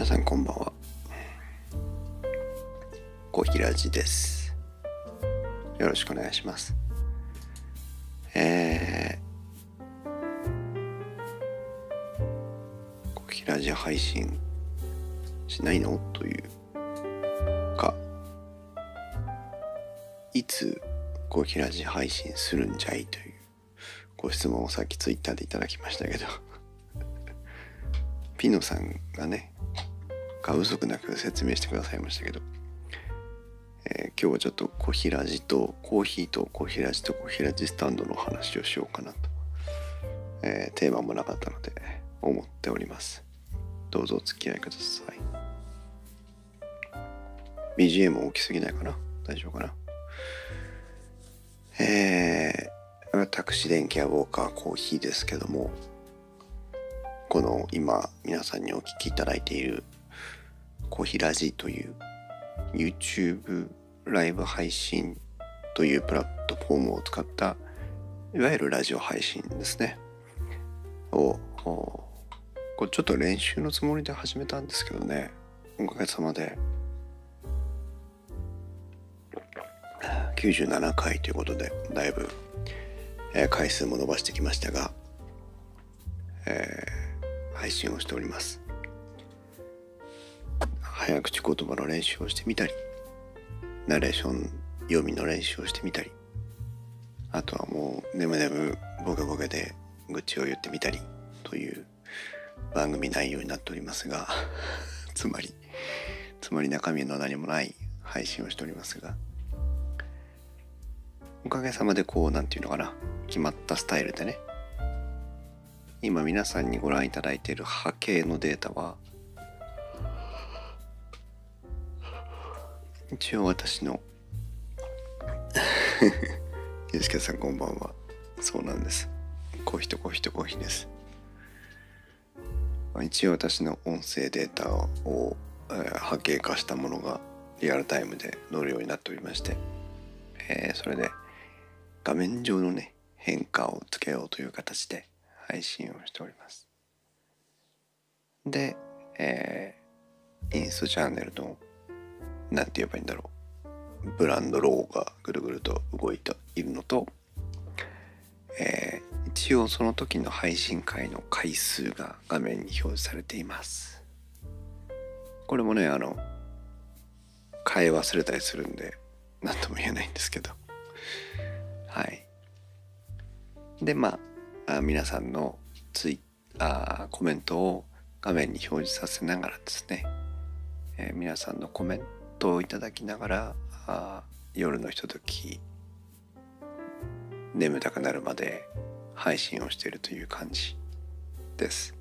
皆さんこんばんは。コヒラジです。よろしくお願いします。えー、コヒラジ配信しないの？というかいつコヒラジ配信するんじゃい？というご質問をさっきツイッターでいただきましたけど。ピノさんがね過不足なく説明してくださいましたけど、えー、今日はちょっとコヒラジとコーヒーとコヒラジとコヒラジスタンドの話をしようかなと、えー、テーマもなかったので思っております。どうぞお付き合いください。BGM 大きすぎないかな？大丈夫かな？えー、私電気屋ウォーカーコーヒーですけどもこの今皆さんにお聞きいただいているコヒラジという YouTube ライブ配信というプラットフォームを使ったいわゆるラジオ配信ですね。をこれちょっと練習のつもりで始めたんですけどね。おかげさまで。97回ということでだいぶ、え、回数も伸ばしてきましたが、えー配信をしております。早口言葉の練習をしてみたりナレーション読みの練習をしてみたりあとはもう眠々ボケボケで愚痴を言ってみたりという番組内容になっておりますが つまりつまり中身の何もない配信をしておりますがおかげさまでこう何て言うのかな決まったスタイルでね今皆さんにご覧いただいている波形のデータは一応私の。ゆうすけさんこんばんは。そうなんです。コーヒーとコーヒーとコーヒーです。一応私の音声データを、えー、波形化したものがリアルタイムで乗るようになっておりまして、えー、それで画面上のね変化をつけようという形で配信をしております。で、えー、インスチャンネルの、何て言えばいいんだろう、ブランドローがぐるぐると動いているのと、えー、一応その時の配信回の回数が画面に表示されています。これもね、あの、変え忘れたりするんで、何とも言えないんですけど。はい。で、まあ、あ皆さんのツイあコメントを画面に表示させながらですね、えー、皆さんのコメントをいただきながらあ夜のひととき眠たくなるまで配信をしているという感じです。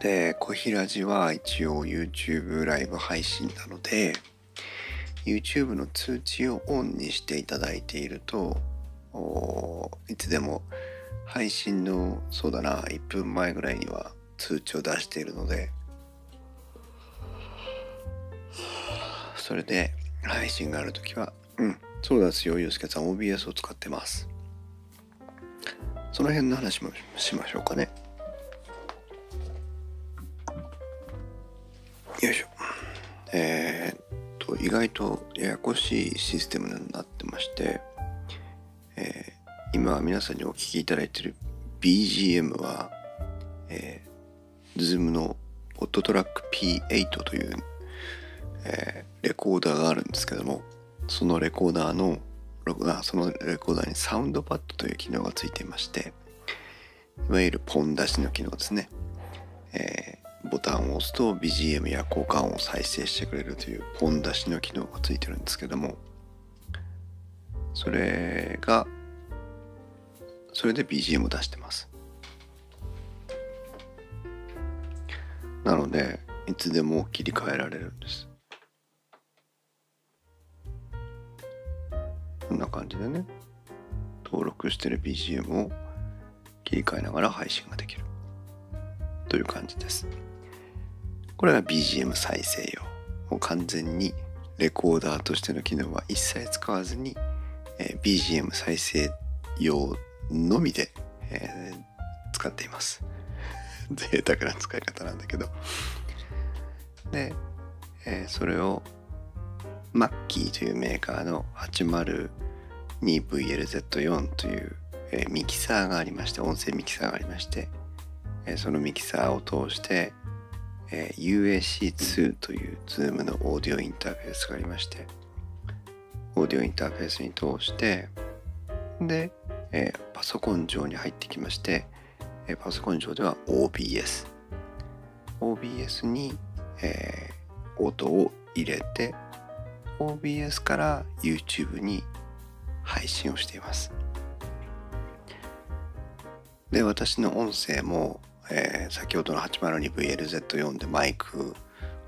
で、小平寺は一応 YouTube ライブ配信なので、YouTube の通知をオンにしていただいているといつでも配信のそうだな1分前ぐらいには通知を出しているのでそれで配信がある時はうんそうですよゆうすけさん OBS を使ってます。その辺の話もしましょうかね。よいしょ。えー、と意外とややこしいシステムになってまして、えー、今皆さんにお聴きいただいている BGM は、えー、Zoom の PodTrack P8 という、えー、レコーダーがあるんですけどもそのレコーダーのそのレコーダーにサウンドパッドという機能がついていましていわゆるポン出しの機能ですね、えボタンを押すと BGM や効果音を再生してくれるというポン出しの機能がついてるんですけどもそれがそれで BGM を出してます。なのでいつでも切り替えられるんです。こんな感じでね登録してる BGM を切り替えながら配信ができる。という感じです。これが BGM 再生用。もう完全にレコーダーとしての機能は一切使わずに、えー、BGM 再生用のみで、えー、使っています。贅沢な使い方なんだけど。で、えー、それをマッキーというメーカーの 802VLZ4 という、え、ミキサーがありまして音声ミキサーがありまして、え、そのミキサーを通して、え、UAC2 という Zoom のオーディオインターフェースがありましてオーディオインターフェースに通してで、え、パソコン上に入ってきまして、え、パソコン上では OBS OBS に、えー、音を入れて OBS から YouTube に配信をしています。で私の音声も、えー、先ほどの 802VLZ4 でマイク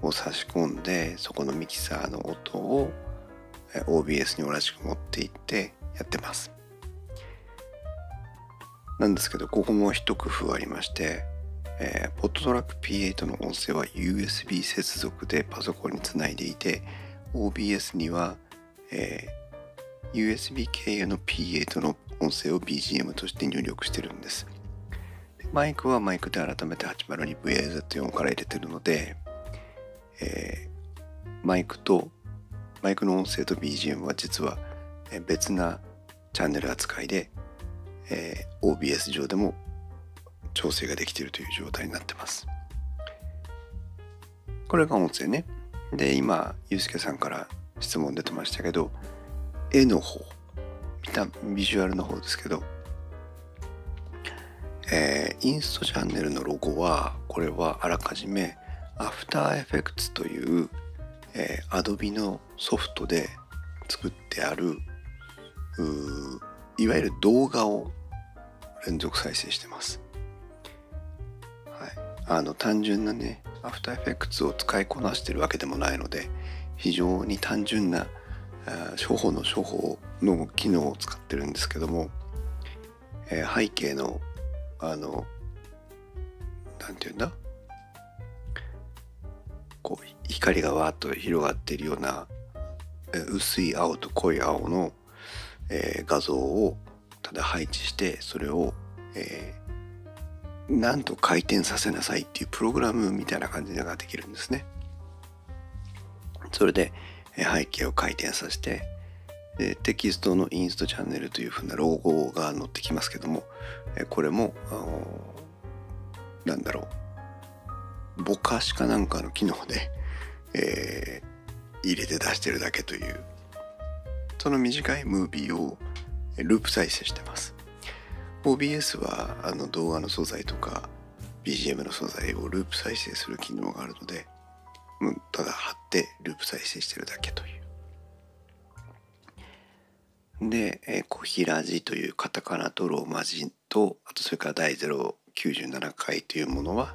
を差し込んでそこのミキサーの音を OBS に同じく持っていってやってます。なんですけどここも一工夫ありましてえー、ポットトラック P8 の音声は USB 接続でパソコンにつないでいて OBS には、えー、USB 経由の P8 の音声を BGM として入力してるんですマイクはマイクで改めて 802VAZ4 から入れてるので、えー、マイクとマイクの音声と BGM は実は別なチャンネル扱いで、えー、OBS 上でも調整ができているという状態になってます。これが音声ね。で、今、ゆうすけさんから質問出てましたけど、絵の方、見た、ビジュアルの方ですけど、えー、インストチャンネルのロゴは、これはあらかじめ After Effects という、えー、Adobe のソフトで作ってあるいわゆる動画を連続再生してます。あの単純なねアフターエフェクツを使いこなしてるわけでもないので非常に単純な処方の処方の機能を使ってるんですけども、えー、背景のあの何て言うんだ？こう光がわーっと広がっているような薄い青と濃い青の、えー、画像をただ配置してそれを、えなんと回転させなさいっていうプログラムみたいな感じができるんですね。それで背景を回転させてでテキストのインストチャンネルというふうなロゴが載ってきますけどもこれもなんだろうぼかしかなんかの機能で、えー、入れて出してるだけというその短いムービーをループ再生してます OBS はあの動画の素材とか BGM の素材をループ再生する機能があるので、うん、ただ貼ってループ再生してるだけという。で、えー、コヒラジというカタカナとローマ字とあとそれから第097回というものは、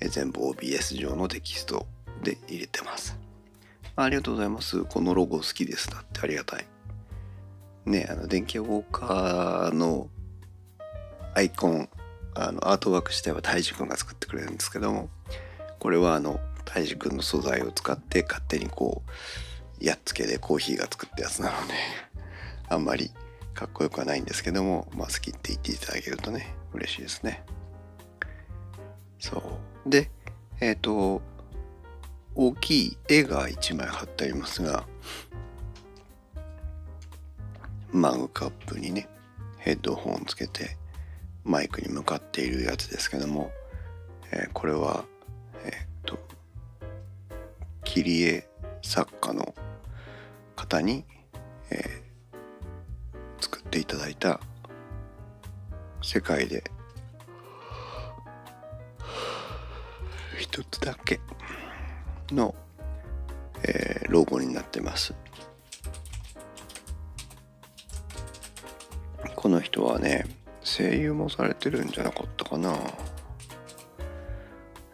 えー、全部 OBS 上のテキストで入れてます。ありがとうございます。このロゴ好きです。だってありがたい。ね、あの電気ウォーカーのアイコンあのアートワーク自体は大治君が作ってくれるんですけどもこれはあの大治君の素材を使って勝手にこうやっつけでコーヒーが作ったやつなので あんまりかっこよくはないんですけども、まあ、好きって言っていただけるとね嬉しいですね。そう。でえっ、ー、と大きい絵が1枚貼ってありますがマグカップにねヘッドホンつけてマイクに向かっているやつですけども、えー、これはえー、っと切り絵作家の方に、えー、作っていただいた世界で一つだけの、えー、ロゴになってます。この人はね声優もされてるんじゃなかったかな。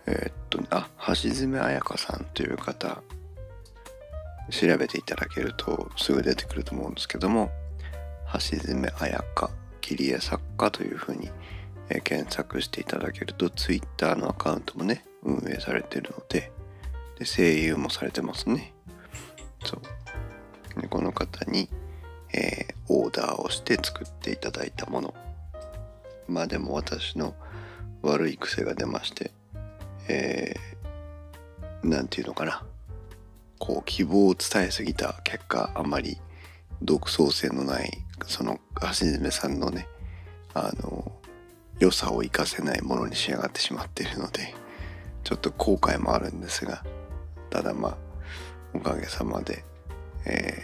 えー、っとあ橋爪彩香さんという方。調べていただけるとすぐ出てくると思うんですけども橋爪彩香切り絵作家というふうに、えー、検索していただけると Twitter のアカウントもね運営されてるのでで声優もされてますね。そう。でこの方に、えー、オーダーをして作っていただいたもの。まあでも私の悪い癖が出ましてえー、なんていうのかな。こう希望を伝えすぎた結果あまり独創性のないその橋爪さんのねあの良さを生かせないものに仕上がってしまっているのでちょっと後悔もあるんですがただまあおかげさまで、え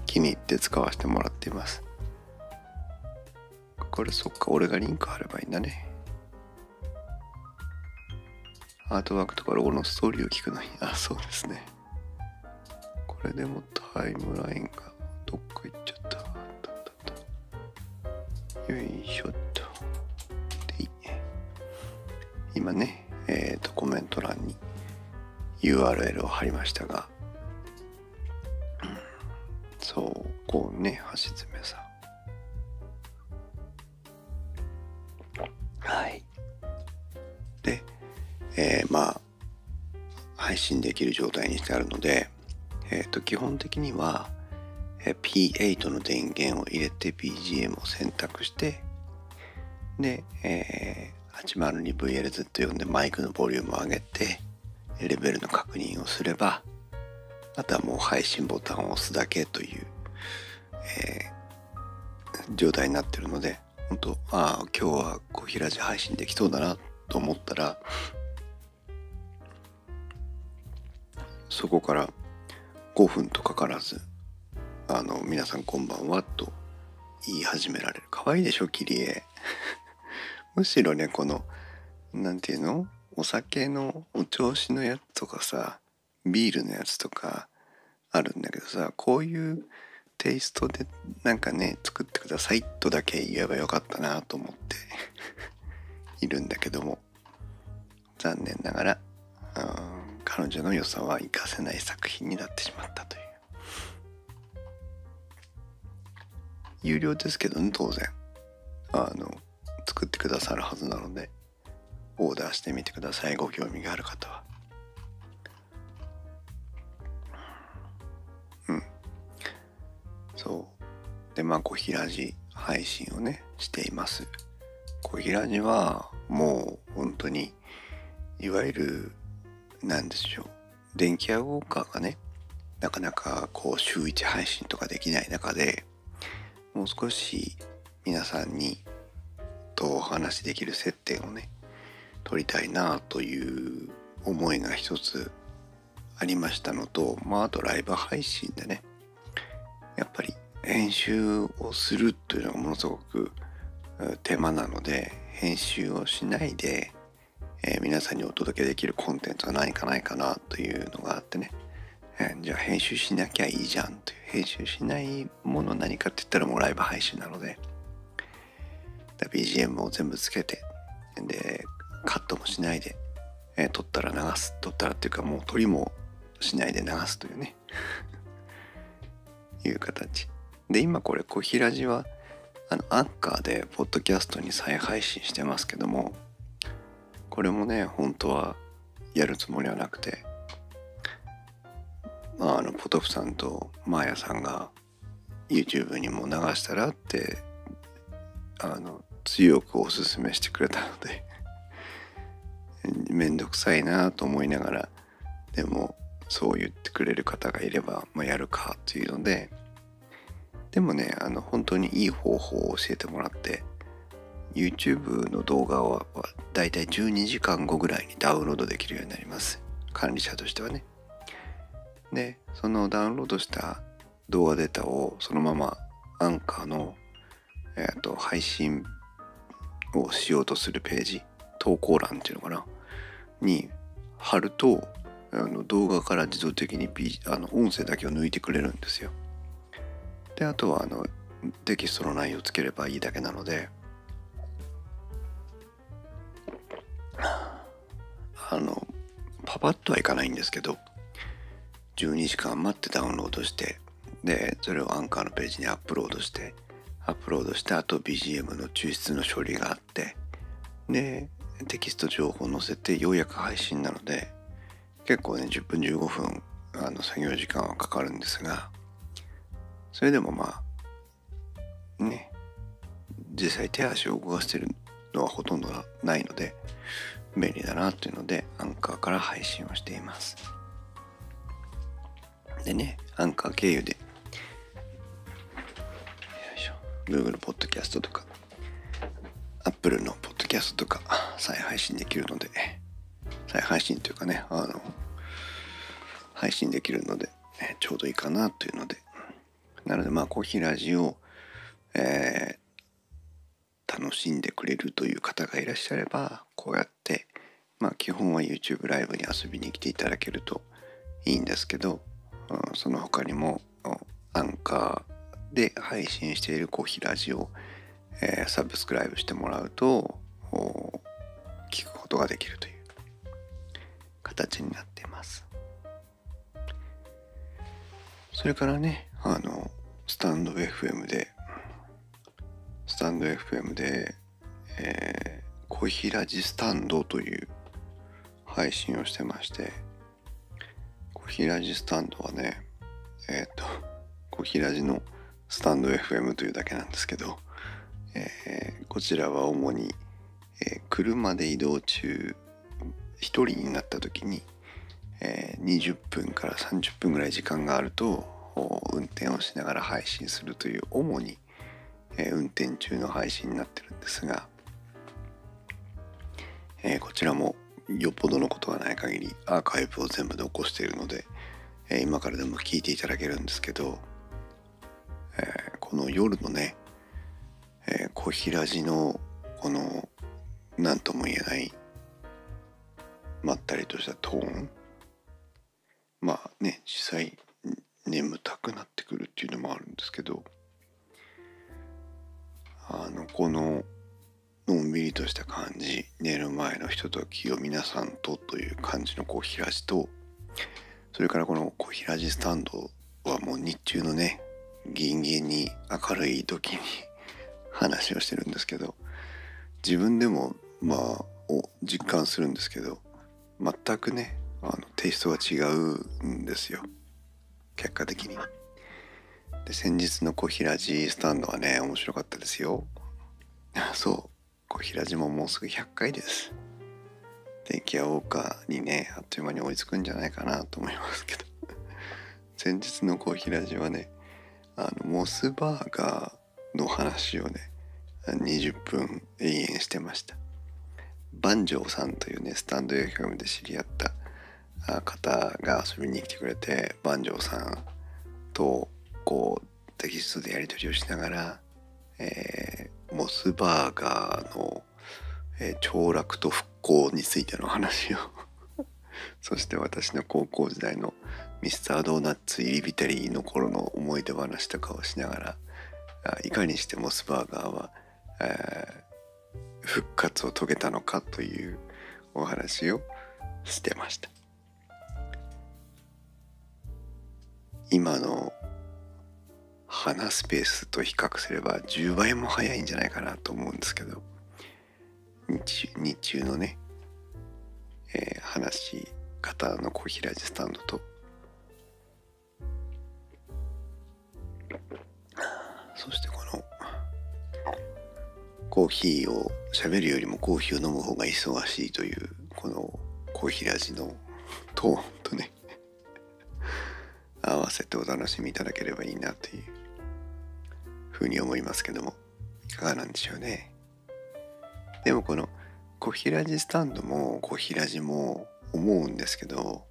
ー、気に入って使わせてもらっています。これそっか俺がリンク貼ればいいんだね。アートワークとかロゴのストーリーを聞くのに。あそうですね。これでもタイムラインがどっか行っちゃった。よいしょっと。で今ねえっ、ー、とコメント欄に URL を貼りましたが、そうこうね橋爪さん。はい。でえー、まあ配信できる状態にしてあるので、え、ー、と基本的には、え、P8 の電源を入れて BGM を選択してで、えー、802VLZ と呼んでマイクのボリュームを上げてレベルの確認をすればあとはもう配信ボタンを押すだけという、えー、状態になってるので本当ああ今日は小平寺配信できそうだなと思ったらそこから5分とかからず「あの皆さんこんばんは」と言い始められる。可愛いでしょ切り絵。むしろねこの何て言うの？お酒のお調子のやつとかさビールのやつとかあるんだけどさこういうテイストでなんかね作ってくださいとだけ言えばよかったなと思って いるんだけども。残念ながら、彼女の良さは活かせない作品になってしまったという。有料ですけどね当然。あの作ってくださるはずなのでオーダーしてみてください。ご興味がある方は。そう。でまあ小平寺配信をねしています。小平寺はもう本当にいわゆる何でしょう。電気屋ウォーカーがねなかなかこう週1配信とかできない中でもう少し皆さんにとお話しできる接点をね取りたいなという思いが一つありましたのとまああとライブ配信でねやっぱり編集をするというのがものすごく手間なので編集をしないでえー、皆さんにお届けできるコンテンツは何かないかなというのがあってね、えー、じゃあ編集しなきゃいいじゃんという。編集しないもの何かって言ったらもうライブ配信なので。BGM を全部つけてでカットもしないで、えー、撮ったら流す。撮ったらっていうかもう撮りもしないで流すというね。いう形。で今これ小平寺はあのアンカーでポッドキャストに再配信してますけどもこれもね本当はやるつもりはなくてまああのポトフさんとマーヤさんが YouTube にも流したらってあの強くおすすめしてくれたので めんどくさいなと思いながらでもそう言ってくれる方がいれば、まあ、やるかっていうのででもねあの本当にいい方法を教えてもらって YouTube の動画はだいたい12時間後ぐらいにダウンロードできるようになります。管理者としてはね。でそのダウンロードした動画データをそのままアンカーの、えー、と配信をしようとするページ投稿欄っていうのかな？に貼るとあの動画から自動的に、B、あの音声だけを抜いてくれるんですよ。であとはあのテキストの内容をつければいいだけなので。あのパパッとはいかないんですけど12時間待ってダウンロードしてでそれをアンカーのページにアップロードしてアップロードしてあと BGM の抽出の処理があってでテキスト情報を載せてようやく配信なので結構ね10分15分あの作業時間はかかるんですがそれでもまあね実際手足を動かしてるのはほとんどないので便利だなというのでアンカーから配信をしています。でねアンカー経由で Google ポッドキャストとか Apple のポッドキャストとか再配信できるので再配信というかねあの配信できるのでちょうどいいかなというので。なのでまあコーヒーラジオえー、楽しんでくれるという方がいらっしゃればこうやってまあ基本は YouTube ライブに遊びに来ていただけるといいんですけど、うん、その他にもアンカーで配信しているコーヒーラジオ、えー、サブスクライブしてもらうと聞くことができるという。形になっています。それからねあのスタンド FM でスタンド FM で、えー、コーヒーラジスタンドという配信をしてまして、コーヒーラジスタンドはね、えっ、ー、と、コーヒーラジのスタンド FM というだけなんですけど、えー、こちらは主に、えー、車で移動中、一人になった時に、えー、20分から30分ぐらい時間があると、運転をしながら配信するという主にえー、運転中の配信になってるんですが、えー、こちらもよっぽどのことがない限りアーカイブを全部残しているので、えー、今からでも聞いていただけるんですけど、えこの夜のね、え小平寺のこの何とも言えないまったりとしたトーン。まあね実際眠たくなってくるっていうのもあるんですけど。あのこののんびりとした感じ寝る前のひとときを皆さんとという感じのこうひらじとそれからこのこうひらじスタンドはもう日中のねギンギンに明るい時に話をしてるんですけど。自分でもまあを実感するんですけど。全くねあのテイストが違うんですよ。結果的に。で先日の小平寺スタンドはね面白かったですよ。そう。小平寺ももうすぐ100回です。電気屋ウォーカーにねあっという間に追いつくんじゃないかなと思いますけど。先日の小平寺はねあのモスバーガーの話をね20分永遠してました。万丈さんというねスタンド FM で知り合った方が遊びに来てくれて万丈さんとこうテキストでやり取りをしながら、えー、モスバーガーの、えー、凋落と復興についての話を。そして私の高校時代のミスタードーナッツ入り浸りの頃の思い出話とかをしながらいかにしてモスバーガーは、えー、復活を遂げたのかというお話をしてました。今の花スペースと比較すれば10倍も早いんじゃないかなと思うんですけど日日中のね、えー、話し方の小平寺スタンドとそしてコーヒーを喋るよりもコーヒーを飲む方が忙しいというこの小平寺のトーンとね 合わせてお楽しみいただければいいなというふうに思いますけどもいかがなんでしょうね。でもこの小平寺スタンドも小平寺も思うんですけど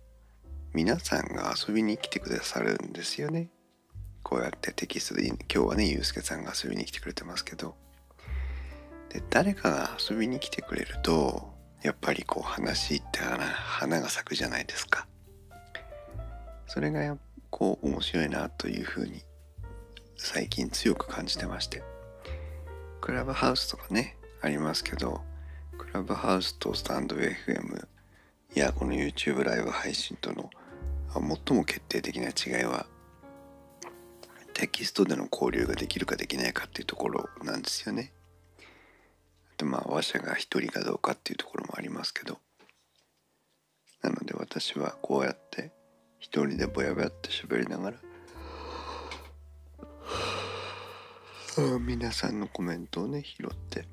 皆さんが遊びに来てくださるんですよね。こうやってテキストで今日はねゆうすけさんが遊びに来てくれてますけどで誰かが遊びに来てくれるとやっぱりこう話って花が咲くじゃないですかそれがやこう面白いなというふうに最近強く感じてましてクラブハウスとかねありますけどクラブハウスとスタンド FM やこの YouTube ライブ配信との最も決定的な違いはテキストでの交流ができるかできないかっていうところなんですよね。あとまあ話者が一人かどうかっていうところもありますけど。なので私はこうやって一人でぼやぼやって喋りながら皆さんのコメントをね拾って、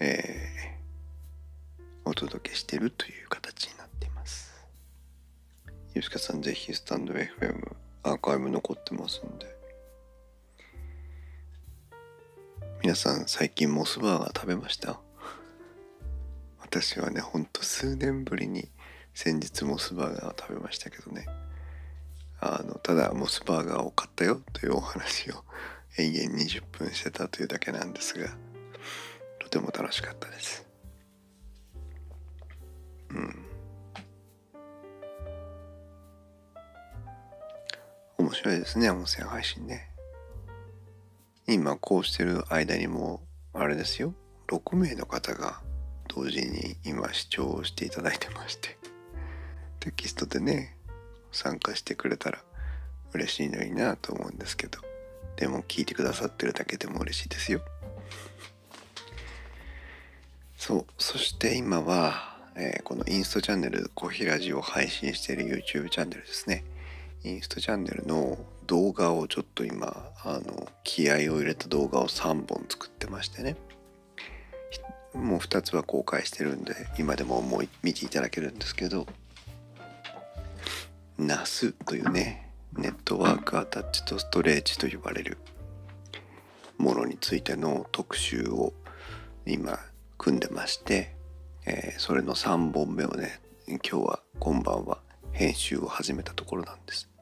えー、お届けしてるという形になっています。ゆうすけさんぜひスタンド FM アーカイブ残ってますんで皆さん最近モスバーガー食べました？私はねほんと数年ぶりに先日モスバーガーを食べましたけどね。あのただモスバーガーを買ったよというお話を延々20分してたというだけなんですがとても楽しかったです。うん。面白いですね音声配信ね。今こうしてる間にもあれですよ。6名の方が同時に今視聴していただいてまして。テキストでね参加してくれたら嬉しいのになと思うんですけど。でも聞いてくださってるだけでも嬉しいですよ。そう。そして今は、えー、このインストチャンネルコヒラジを配信している YouTube チャンネルですね。インストチャンネルの動画をちょっと今あの気合を入れた動画を3本作ってましてね。もう2つは公開してるんで今でももう見ていただけるんですけど NAS というねネットワークアタッチとストレージと呼ばれるものについての特集を今組んでまして、えー、それの3本目をね今日は今晩は編集を始めたところなんです。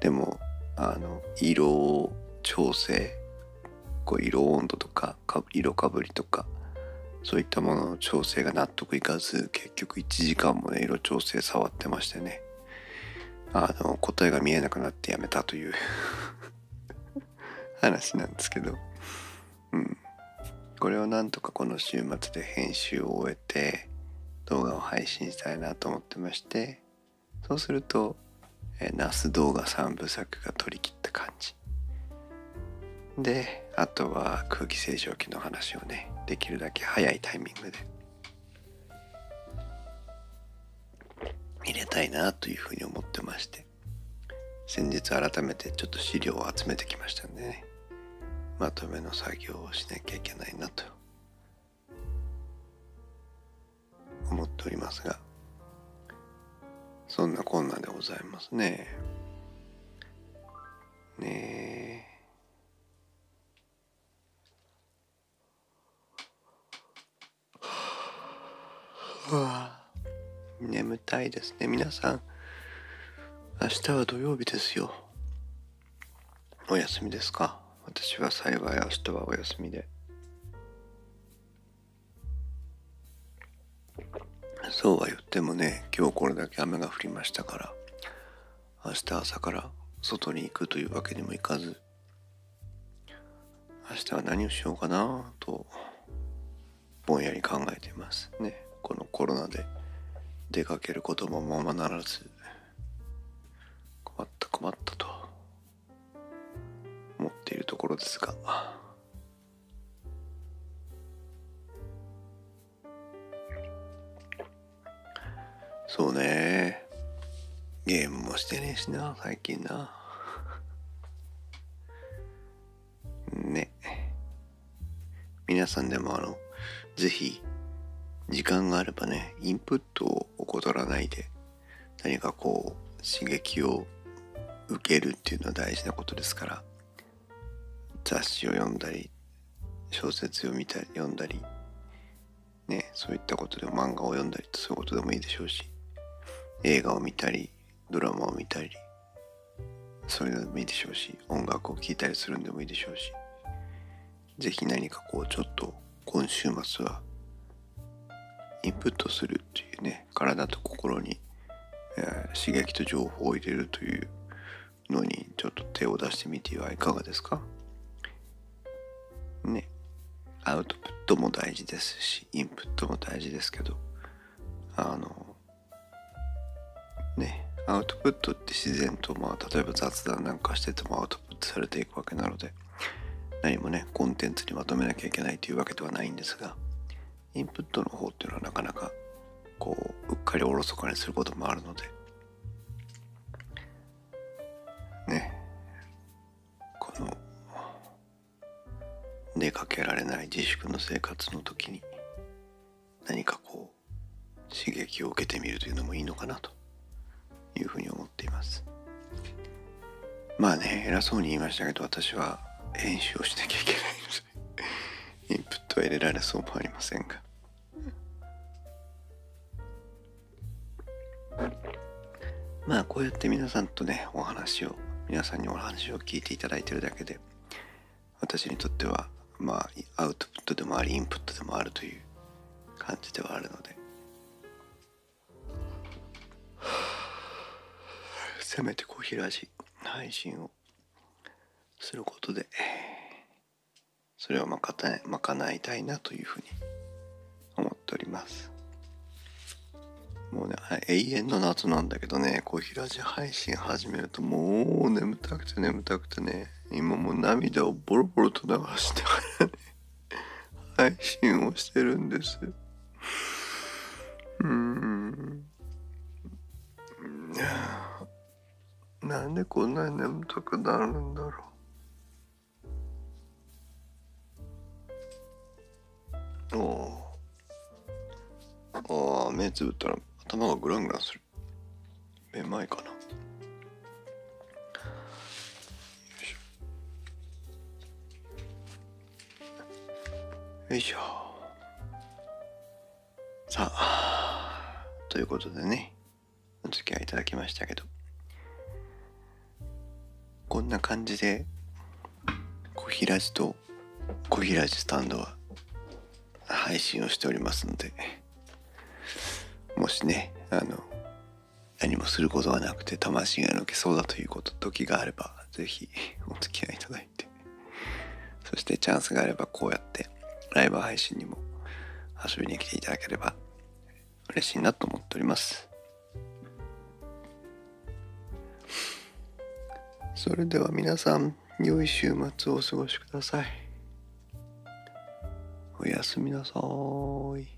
でもあの色調整こう色温度とか色かぶりとかそういったものの調整が納得いかず結局1時間もね色調整触ってましてね。あの答えが見えなくなってやめたという 話なんですけど。うん。これをなんとかこの週末で編集を終えて動画を配信したいなと思ってましてそうするとえナス動画3部作が取り切った感じ。であとは空気清浄機の話をねできるだけ早いタイミングで。入れたいなというふうに思ってまして。先日改めてちょっと資料を集めてきましたんでね。まとめの作業をしなきゃいけないなと思っておりますが。そんなこんなでございますね。ねえ。眠たいですね。皆さん、明日は土曜日ですよ。お休みですか？私は幸い明日はお休みで。そうは言ってもね今日これだけ雨が降りましたから明日朝から外に行くというわけにもいかず明日は何をしようかなとぼんやり考えていますねこのコロナで出かけることもままならず困った困ったと思っているところですが。そうね。ゲームもしてねえしな最近な。ね。皆さんでもあのぜひ時間があればねインプットを怠らないで何かこう刺激を受けるっていうのは大事なことですから雑誌を読んだり小説を見たり読んだりねそういったことで漫画を読んだりそういうことでもいいでしょうし映画を見たりドラマを見たりそういうのでもいいでしょうし音楽を聴いたりするんでもいいでしょうし是非何かこうちょっと今週末はインプットするっていうね体と心に、えー、刺激と情報を入れるというのにちょっと手を出してみてはいかがですか？ねアウトプットも大事ですしインプットも大事ですけどあのねアウトプットって自然とまあ例えば雑談なんかしててもアウトプットされていくわけなので何もねコンテンツにまとめなきゃいけないというわけではないんですがインプットの方っていうのはなかなかこううっかりおろそかにすることもあるのでねこの出かけけられない自粛の生活の時に何かこう刺激を受けてみるというのもいいのかなと。いうふうに思っています。まあね偉そうに言いましたけど私は編集をしなきゃいけないのでインプットは入れられそうもありませんが。まあこうやって皆さんとねお話を皆さんにお話を聞いていただいてるだけで私にとってはまあアウトプットでもありインプットでもあるという感じではあるのでせめてこうひらじ配信をすることでそれをまかた賄いたいなというふうに思っております。もうね永遠の夏なんだけどねこうひらじ配信始めるともう眠たくて眠たくてね今もう涙をボロボロと流してからね配信をしてるんです。うん。なんでこんなに眠たくなるんだろう。おああ目つぶったら頭がグラングランする。めまいかな。よいしょ。さあということでねお付き合いいただきましたけど。んな感じで小平寺と小平寺スタンドは配信をしておりますのでもしねあの何もすることがなくて魂が抜けそうだということ時があれば是非お付き合いいただいてそしてチャンスがあればこうやってライブ配信にも遊びに来ていただければ嬉しいなと思っております。それでは皆さん良い週末をお過ごしください。おやすみなさい。